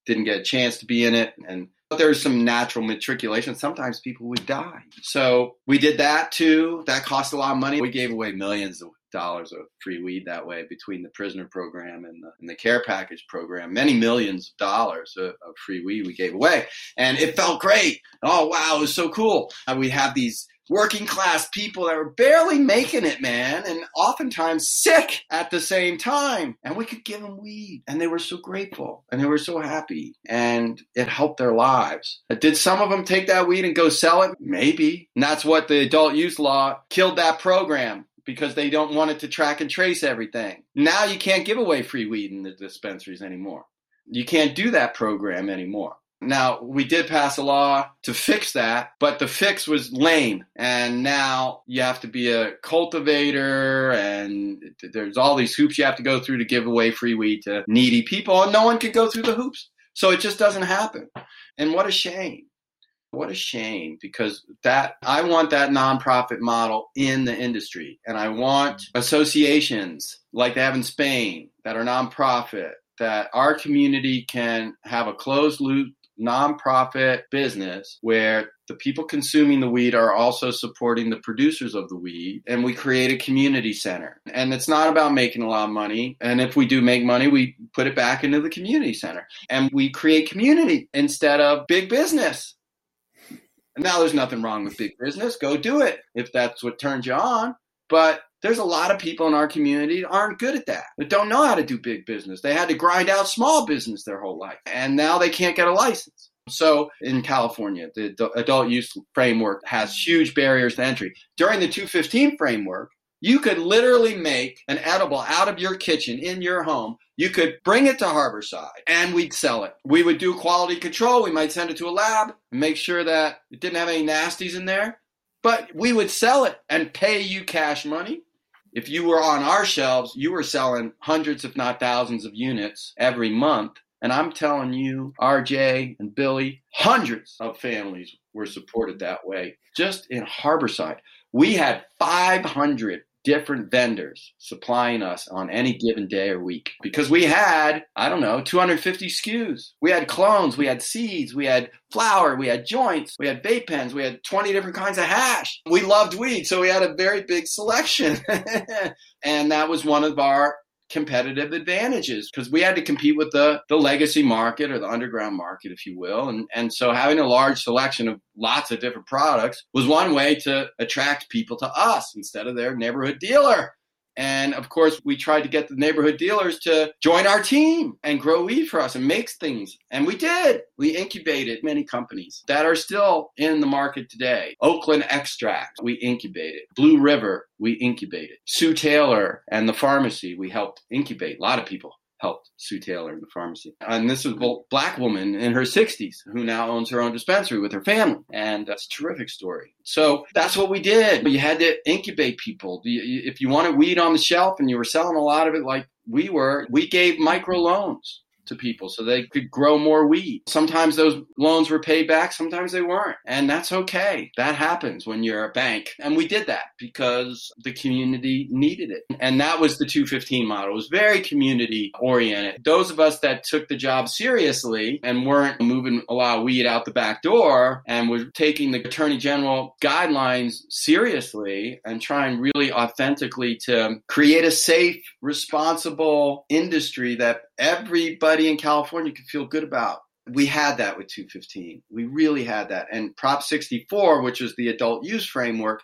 didn't get a chance to be in it, and there's some natural matriculation. Sometimes people would die. So we did that too. That cost a lot of money. We gave away millions of dollars of free weed that way between the prisoner program and the, and the care package program. Many millions of dollars of, of, free weed we gave away. And it felt great. Oh, wow, it was so cool. And we have these working class people that were barely making it, man, and oftentimes sick at the same time. And we could give them weed, and they were so grateful and they were so happy, and it helped their lives. Did some of them take that weed and go sell it? Maybe. And that's what the adult use law killed that program because they don't want it to track and trace everything. Now you can't give away free weed in the dispensaries anymore. You can't do that program anymore. Now, we did pass a law to fix that, but the fix was lame. And now you have to be a cultivator, and there's all these hoops you have to go through to give away free weed to needy people, and no one can go through the hoops. So it just doesn't happen. And what a shame. What a shame because that I want that nonprofit model in the industry. And I want associations like they have in Spain that are nonprofit that our community can have a closed loop nonprofit business where the people consuming the weed are also supporting the producers of the weed and we create a community center. And it's not about making a lot of money. And if we do make money we put it back into the community center. And we create community instead of big business. And now there's nothing wrong with big business. Go do it if that's what turns you on but there's a lot of people in our community that aren't good at that, that don't know how to do big business. They had to grind out small business their whole life, and now they can't get a license. So in California, the adult use framework has huge barriers to entry. During the 215 framework, you could literally make an edible out of your kitchen in your home. You could bring it to Harborside and we'd sell it. We would do quality control. We might send it to a lab and make sure that it didn't have any nasties in there. But we would sell it and pay you cash money if you were on our shelves, you were selling hundreds, if not thousands, of units every month. And I'm telling you, RJ and Billy, hundreds of families were supported that way. Just in Harborside, we had 500 different vendors supplying us on any given day or week because we had, I don't know, 250 SKUs. We had clones, we had seeds, we had flower, we had joints, we had vape pens, we had 20 different kinds of hash. We loved weed, so we had a very big selection. and that was one of our competitive advantages because we had to compete with the the legacy market or the underground market if you will. And and so having a large selection of lots of different products was one way to attract people to us instead of their neighborhood dealer and of course, we tried to get the neighborhood dealers to join our team and grow weed for us and make things. And we did. We incubated many companies that are still in the market today. Oakland Extract, we incubated. Blue River, we incubated. Sue Taylor and the Farmacy, we helped incubate. A lot of people helped Sue Taylor in the Farmacy. And this is a black woman in her 60s who now owns her own dispensary with her family. And that's a terrific story. So that's what we did. You had to incubate people. If you wanted weed on the shelf and you were selling a lot of it like we were, we gave micro loans to people so they could grow more weed. Sometimes those loans were paid back, sometimes they weren't. And that's okay. That happens when you're a bank. And we did that because the community needed it. And that was the 215 model. It was very community oriented. Those of us that took the job seriously and weren't moving a lot of weed out the back door and were taking the attorney general guidelines seriously and trying really authentically to create a safe, responsible industry that everybody in California could feel good about. We had that with 215. We really had that. And Prop 64, which was the adult use framework,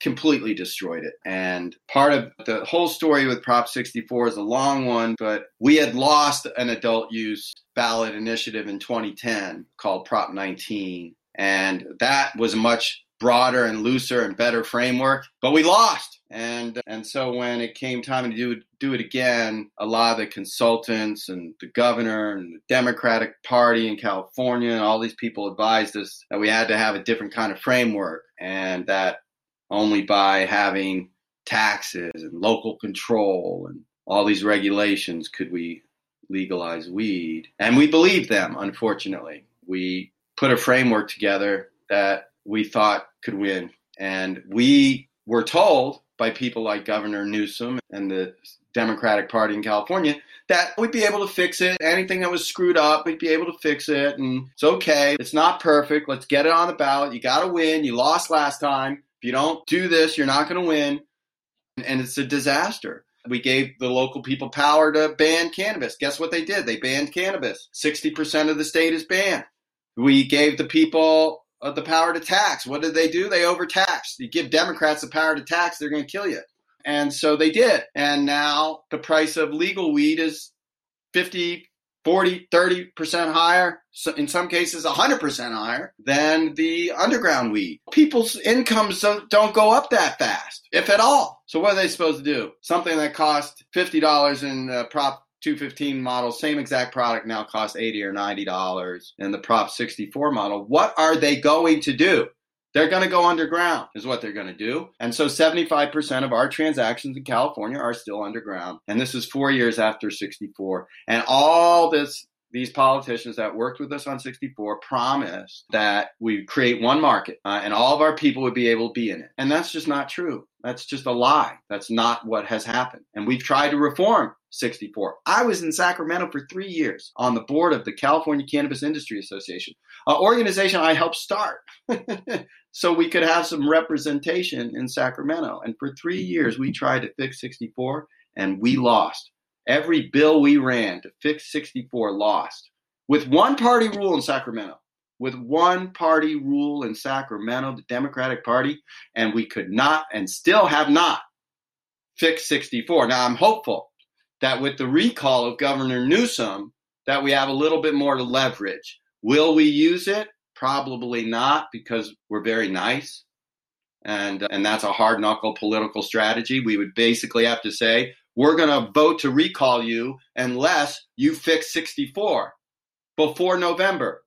completely destroyed it. And part of the whole story with Prop 64 is a long one, but we had lost an adult use ballot initiative in 2010 called Prop 19. And that was a much broader and looser and better framework, but we lost. And and so when it came time to do do it again, a lot of the consultants and the governor and the Democratic Party in California and all these people advised us that we had to have a different kind of framework and that only by having taxes and local control and all these regulations could we legalize weed. And we believed them, unfortunately. We put a framework together that we thought could win. And we were told by people like Governor Newsom and the Democratic Party in California that we'd be able to fix it. Anything that was screwed up, we'd be able to fix it. And it's okay. It's not perfect. Let's get it on the ballot. You got to win. You lost last time. If you don't do this, you're not going to win. And it's a disaster. We gave the local people power to ban cannabis. Guess what they did? They banned cannabis. 60% of the state is banned. We gave the people uh, the power to tax. What did they do? They overtaxed. You give Democrats the power to tax, they're going to kill you. And so they did. And now the price of legal weed is 50, 40, 30% higher, so in some cases 100% higher than the underground weed. People's incomes don't, go up that fast, if at all. So what are they supposed to do? Something that cost $50 in uh, Prop 215 model, same exact product now costs 80 or 90 dollars in the Prop 64 model. What are they going to do? They're going to go underground, is what they're going to do. And so 75% of our transactions in California are still underground. And this is four years after 64. And all this these politicians that worked with us on 64 promised that we'd create one market uh, and all of our people would be able to be in it. And that's just not true. That's just a lie. That's not what has happened. And we've tried to reform 64. I was in Sacramento for three years on the board of the California Cannabis Industry Association, an organization I helped start so we could have some representation in Sacramento. And for three years, we tried to fix 64 and we lost. Every bill we ran to fix 64 lost with one party rule in Sacramento. With one party rule in Sacramento, the Democratic Party, and we could not and still have not fixed 64. Now I'm hopeful that with the recall of Governor Newsom, that we have a little bit more to leverage. Will we use it? Probably not because we're very nice. And, and that's a hard knuckle political strategy. We would basically have to say, we're going to vote to recall you unless you fix 64 before November.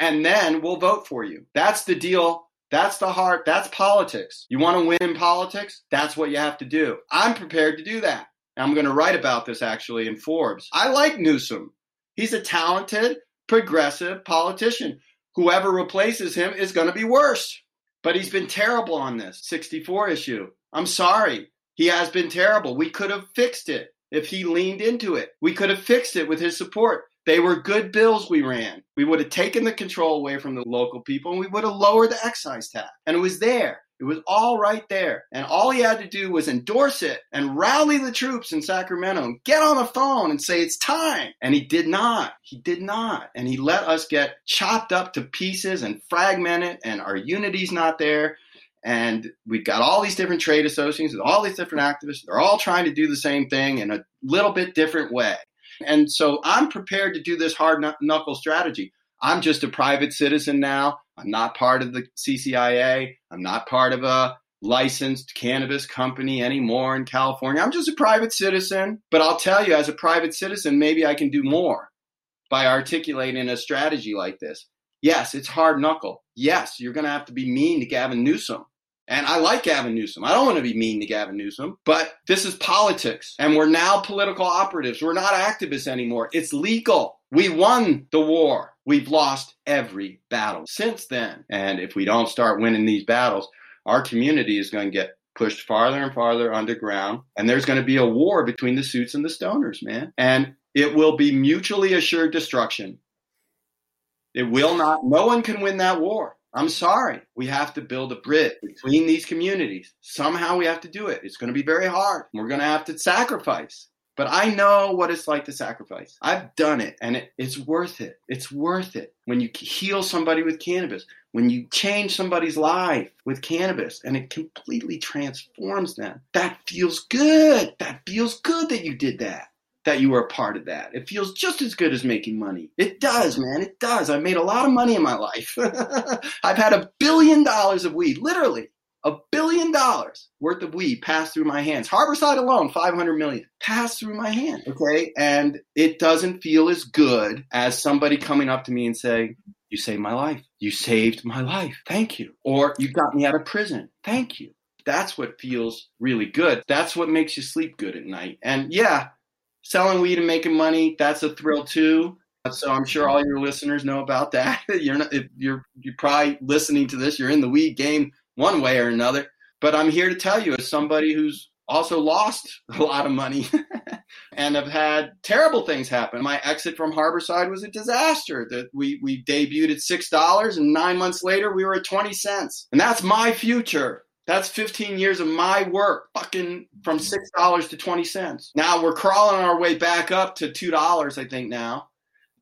And then we'll vote for you. That's the deal That's the heart. That's politics. You want to win in politics? That's what you have to do. I'm prepared to do that. I'm going to write about this actually in Forbes. I like Newsom. He's a talented, progressive politician. Whoever replaces him is going to be worse. But he's been terrible on this 64 issue. I'm sorry. He has been terrible. We could have fixed it if he leaned into it. We could have fixed it with his support. They were good bills we ran. We would have taken the control away from the local people and we would have lowered the excise tax. And it was there. It was all right there. And all he had to do was endorse it and rally the troops in Sacramento and get on the phone and say it's time. And he did not. He did not. And he let us get chopped up to pieces and fragmented, and our unity's not there. And we've got all these different trade associations, all these different activists. They're all trying to do the same thing in a little bit different way. And so I'm prepared to do this hard knuckle strategy. I'm just a private citizen now. I'm not part of the CCIA. I'm not part of a licensed cannabis company anymore in California. I'm just a private citizen. But I'll tell you, as a private citizen, maybe I can do more by articulating a strategy like this. Yes, it's hard knuckle. Yes, you're going to have to be mean to Gavin Newsom. And I like Gavin Newsom. I don't want to be mean to Gavin Newsom, but this is politics. And we're now political operatives. We're not activists anymore. It's legal. We won the war. We've lost every battle since then. And if we don't start winning these battles, our community is going to get pushed farther and farther underground. And there's going to be a war between the suits and the stoners, man. And it will be mutually assured destruction. It will not, no one can win that war. I'm sorry. We have to build a bridge between these communities. Somehow we have to do it. It's going to be very hard. We're going to have to sacrifice. But I know what it's like to sacrifice. I've done it and it, it's worth it. It's worth it. When you heal somebody with cannabis, when you change somebody's life with cannabis and it completely transforms them, that feels good. That feels good that you did that that you were a part of that. It feels just as good as making money. It does, man. It does. I've made a lot of money in my life. I've had a billion dollars of weed, literally a billion dollars worth of weed pass through my hands. Harborside alone, 500 million pass through my hand. Okay. And it doesn't feel as good as somebody coming up to me and saying, you saved my life. You saved my life. Thank you. Or you got me out of prison. Thank you. That's what feels really good. That's what makes you sleep good at night. And yeah, selling weed and making money, that's a thrill too. So I'm sure all your listeners know about that. You're not, you're you're probably listening to this. You're in the weed game one way or another. But I'm here to tell you, as somebody who's also lost a lot of money and have had terrible things happen. My exit from Harborside was a disaster. That we we debuted at six dollars, and nine months later we were at twenty cents. And that's my future. That's 15 years of my work, fucking from $6 to 20 cents. Now we're crawling our way back up to $2, I think now.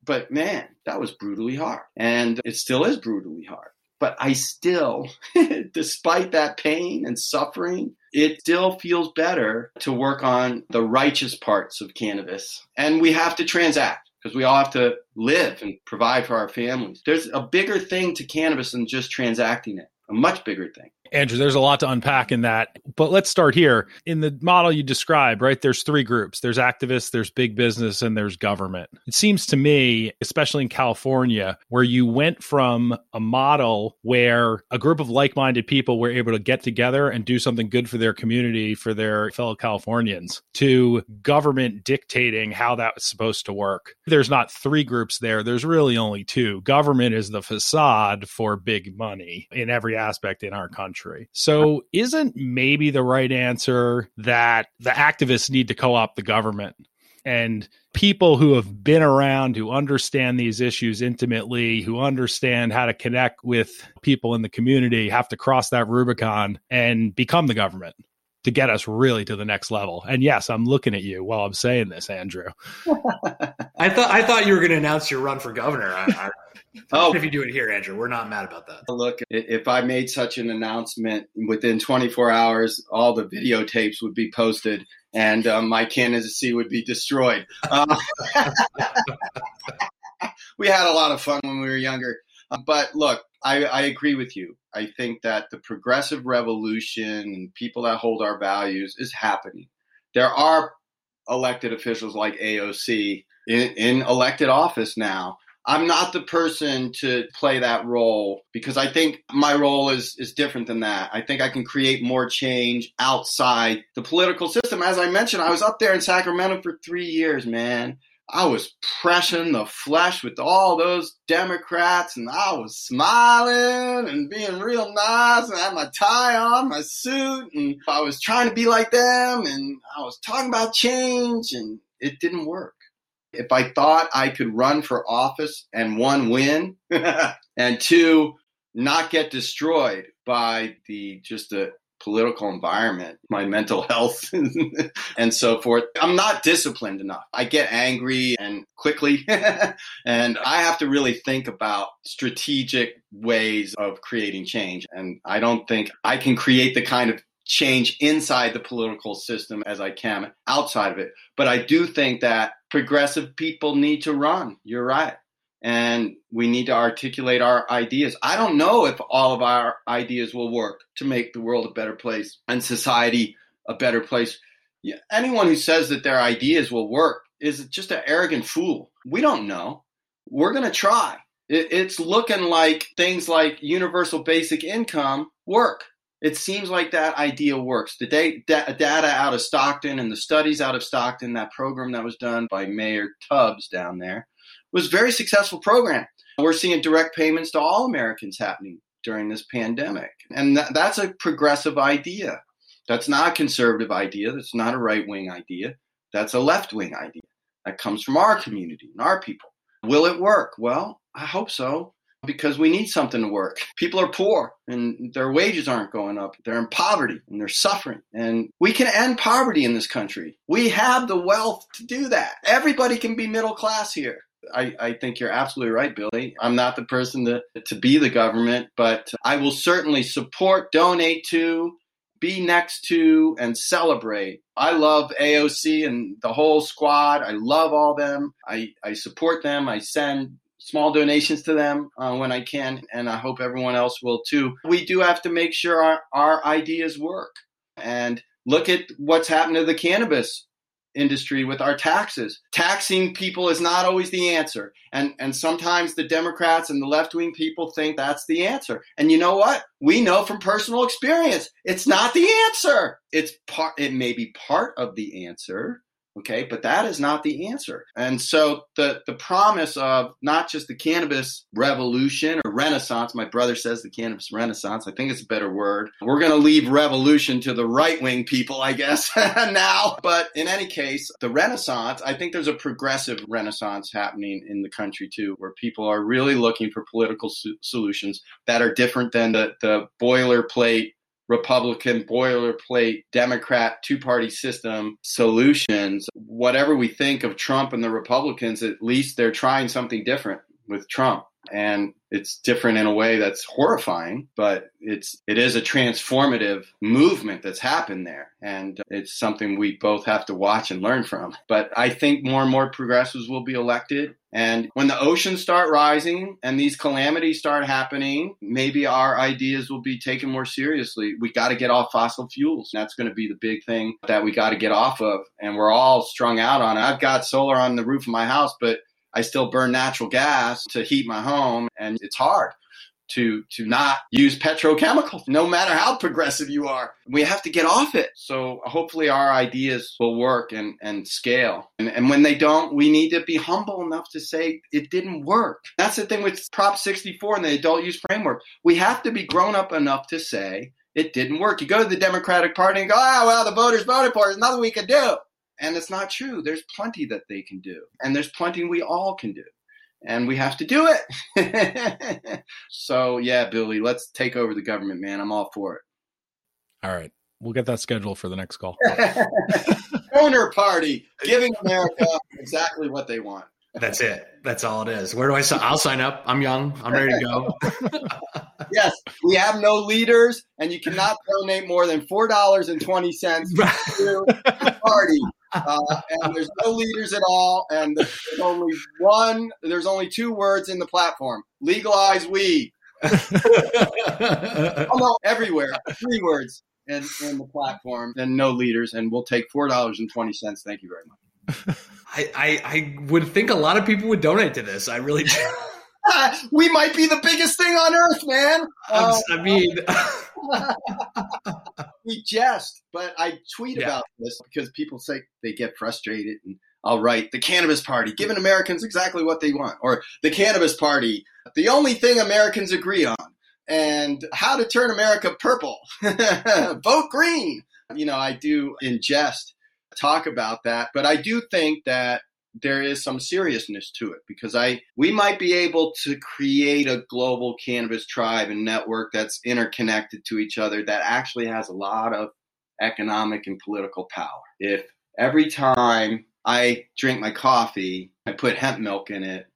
But man, that was brutally hard. And it still is brutally hard. But I still, despite that pain and suffering, it still feels better to work on the righteous parts of cannabis. And we have to transact because we all have to live and provide for our families. There's a bigger thing to cannabis than just transacting it, a much bigger thing. Andrew, there's a lot to unpack in that. But let's start here. In the model you describe, right, there's three groups there's activists, there's big business, and there's government. It seems to me, especially in California, where you went from a model where a group of like minded people were able to get together and do something good for their community, for their fellow Californians, to government dictating how that was supposed to work. There's not three groups there, there's really only two. Government is the facade for big money in every aspect in our country country. So, isn't maybe the right answer that the activists need to co opt the government? And people who have been around, who understand these issues intimately, who understand how to connect with people in the community, have to cross that Rubicon and become the government to get us really to the next level. And yes, I'm looking at you while I'm saying this, Andrew. I thought I thought you were going to announce your run for governor. I, oh, if you do it here, Andrew, we're not mad about that. Look, if I made such an announcement within 24 hours, all the videotapes would be posted, and um, my candidacy would be destroyed. Uh, we had a lot of fun when we were younger, uh, but look, I, I agree with you. I think that the progressive revolution and people that hold our values is happening. There are elected officials like AOC in, in elected office now I'm not the person to play that role because I think my role is is different than that. I think I can create more change outside the political system. As I mentioned, I was up there in Sacramento for 3 years, man. I was pressing the flesh with all those Democrats and I was smiling and being real nice and I had my tie on, my suit, and I was trying to be like them and I was talking about change and it didn't work if I thought I could run for office and one win and two not get destroyed by the just the political environment, my mental health and so forth. I'm not disciplined enough. I get angry and quickly and I have to really think about strategic ways of creating change and I don't think I can create the kind of change inside the political system as I can outside of it. But I do think that progressive people need to run. You're right. And we need to articulate our ideas. I don't know if all of our ideas will work to make the world a better place and society a better place. Anyone who says that their ideas will work is just an arrogant fool. We don't know. We're going to try. It's looking like things like universal basic income work it seems like that idea works. The da- data out of Stockton and the studies out of Stockton, that program that was done by Mayor Tubbs down there, was a very successful program. We're seeing direct payments to all Americans happening during this pandemic. And th- that's a progressive idea. That's not a conservative idea. That's not a right wing idea. That's a left wing idea. That comes from our community and our people. Will it work? Well, I hope so because we need something to work. People are poor and their wages aren't going up. They're in poverty and they're suffering. And we can end poverty in this country. We have the wealth to do that. Everybody can be middle class here. I, I think you're absolutely right, Billy. I'm not the person to, to be the government, but I will certainly support, donate to, be next to, and celebrate. I love AOC and the whole squad. I love all them. I, I support them. I send small donations to them uh, when I can, and I hope everyone else will too. We do have to make sure our, our ideas work. And look at what's happened to the cannabis industry with our taxes. Taxing people is not always the answer. And and sometimes the Democrats and the left-wing people think that's the answer. And you know what? We know from personal experience, it's not the answer. It's part it may be part of the answer, Okay, but that is not the answer. And so the, the promise of not just the cannabis revolution or renaissance, my brother says the cannabis renaissance, I think it's a better word. We're going to leave revolution to the right wing people, I guess, now. But in any case, the renaissance, I think there's a progressive renaissance happening in the country too, where people are really looking for political so- solutions that are different than the, the boilerplate Republican boilerplate Democrat two party system solutions. Whatever we think of Trump and the Republicans, at least they're trying something different with Trump and it's different in a way that's horrifying but it's it is a transformative movement that's happened there. And it's something we both have to watch and learn from. But i think more and more progressives will be elected. And when the oceans start rising and these calamities start happening maybe our ideas will be taken more seriously. We got to get off fossil fuels. That's going to be the big thing that we got to get off of. And we're all strung out on it. I've got solar on the roof of my house but I still burn natural gas to heat my home, and it's hard to to not use petrochemicals no matter how progressive you are. We have to get off it. So hopefully our ideas will work and and scale. And, and when they don't we need to be humble enough to say it didn't work. That's the thing with prop 64 and the adult use framework. We have to be grown up enough to say it didn't work. You go to the democratic party and go oh well the voters voted for it. There's nothing we can do and it's not true. There's plenty that they can do, and there's plenty we all can do. And we have to do it. so, yeah, Billy, let's take over the government, man. I'm all for it. All right. We'll get that scheduled for the next call. Donor party, giving America exactly what they want. That's it. That's all it is. Where do I sign? I'll sign up. I'm young. I'm ready to go. yes, we have no leaders, and you cannot donate more than four dollars and twenty cents to the party. Uh, and there's no leaders at all, and there's only one. There's only two words in the platform: legalize weed. oh no, everywhere, three words in, in the platform, and no leaders, and we'll take four dollars and twenty cents. Thank you very much. I, I, I would think a lot of people would donate to this. I really do. we might be the biggest thing on earth, man. Uh, I mean, we jest, but I tweet yeah. about this because people say they get frustrated and I'll write the Cannabis Party, giving Americans exactly what they want, or the Cannabis Party, the only thing Americans agree on, and how to turn America purple, vote green. You know, I do in jest talk about that, but I do think that there is some seriousness to it because I we might be able to create a global cannabis tribe and network that's interconnected to each other that actually has a lot of economic and political power. If every time I drink my coffee, I put hemp milk in it,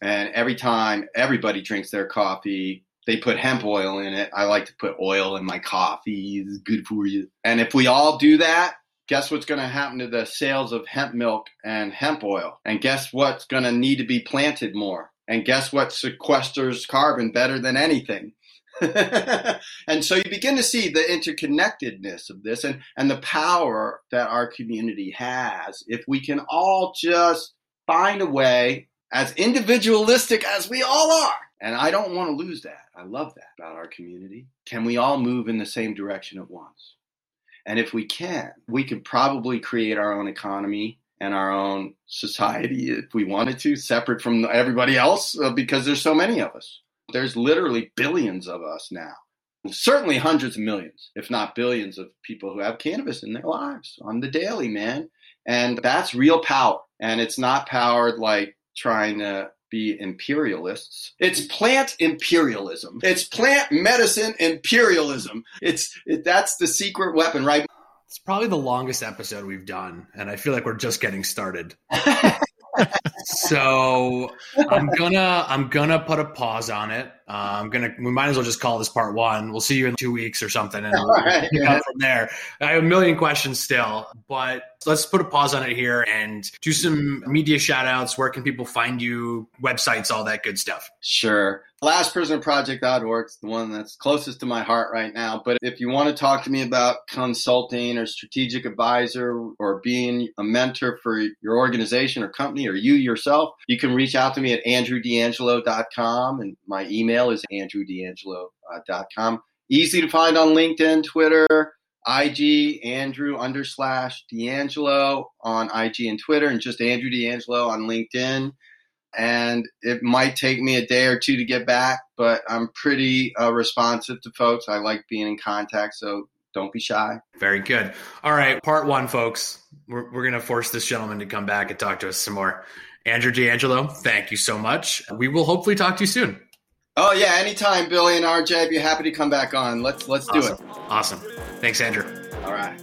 and every time everybody drinks their coffee, they put hemp oil in it. I like to put oil in my coffee. It's good for you. And if we all do that, guess what's going to happen to the sales of hemp milk and hemp oil? And guess what's going to need to be planted more? And guess what sequesters carbon better than anything? and so you begin to see the interconnectedness of this and, and the power that our community has if we can all just find a way, as individualistic as we all are. And I don't want to lose that. I love that about our community. Can we all move in the same direction at once? And if we can, we could probably create our own economy and our own society if we wanted to, separate from everybody else, uh, because there's so many of us. There's literally billions of us now. Certainly hundreds of millions, if not billions, of people who have cannabis in their lives on the daily, man. And that's real power. And it's not powered like trying to be imperialists. It's plant imperialism. It's plant medicine imperialism. It's it, that's the secret weapon, right? It's probably the longest episode we've done, and I feel like we're just getting started. so I'm gonna I'm gonna put a pause on it. Uh, I'm gonna we might as well just call this part one. We'll see you in two weeks or something, and we'll right, yeah. from there. I have a million questions still, but let's put a pause on it here and do some media shout outs. Where can people find you? Websites, all that good stuff. Sure. LastPrisonerProject.org is the one that's closest to my heart right now. But if you want to talk to me about consulting or strategic advisor or being a mentor for your organization or company or you yourself, you can reach out to me at andrewdeangelo.com and my email is andrewdeangelo.com. Easy to find on LinkedIn, Twitter, IG, Andrew under slash DeAngelo on IG and Twitter, and just Andrew DeAngelo on LinkedIn. And it might take me a day or two to get back, but I'm pretty uh, responsive to folks. I like being in contact, so don't be shy. Very good. All right, part one, folks. We're, we're going to force this gentleman to come back and talk to us some more. Andrew DeAngelo, thank you so much. We will hopefully talk to you soon. Oh yeah, anytime, Billy and RJ. I'd be happy to come back on. Let's let's awesome. do it. Awesome. Thanks, Andrew. All right.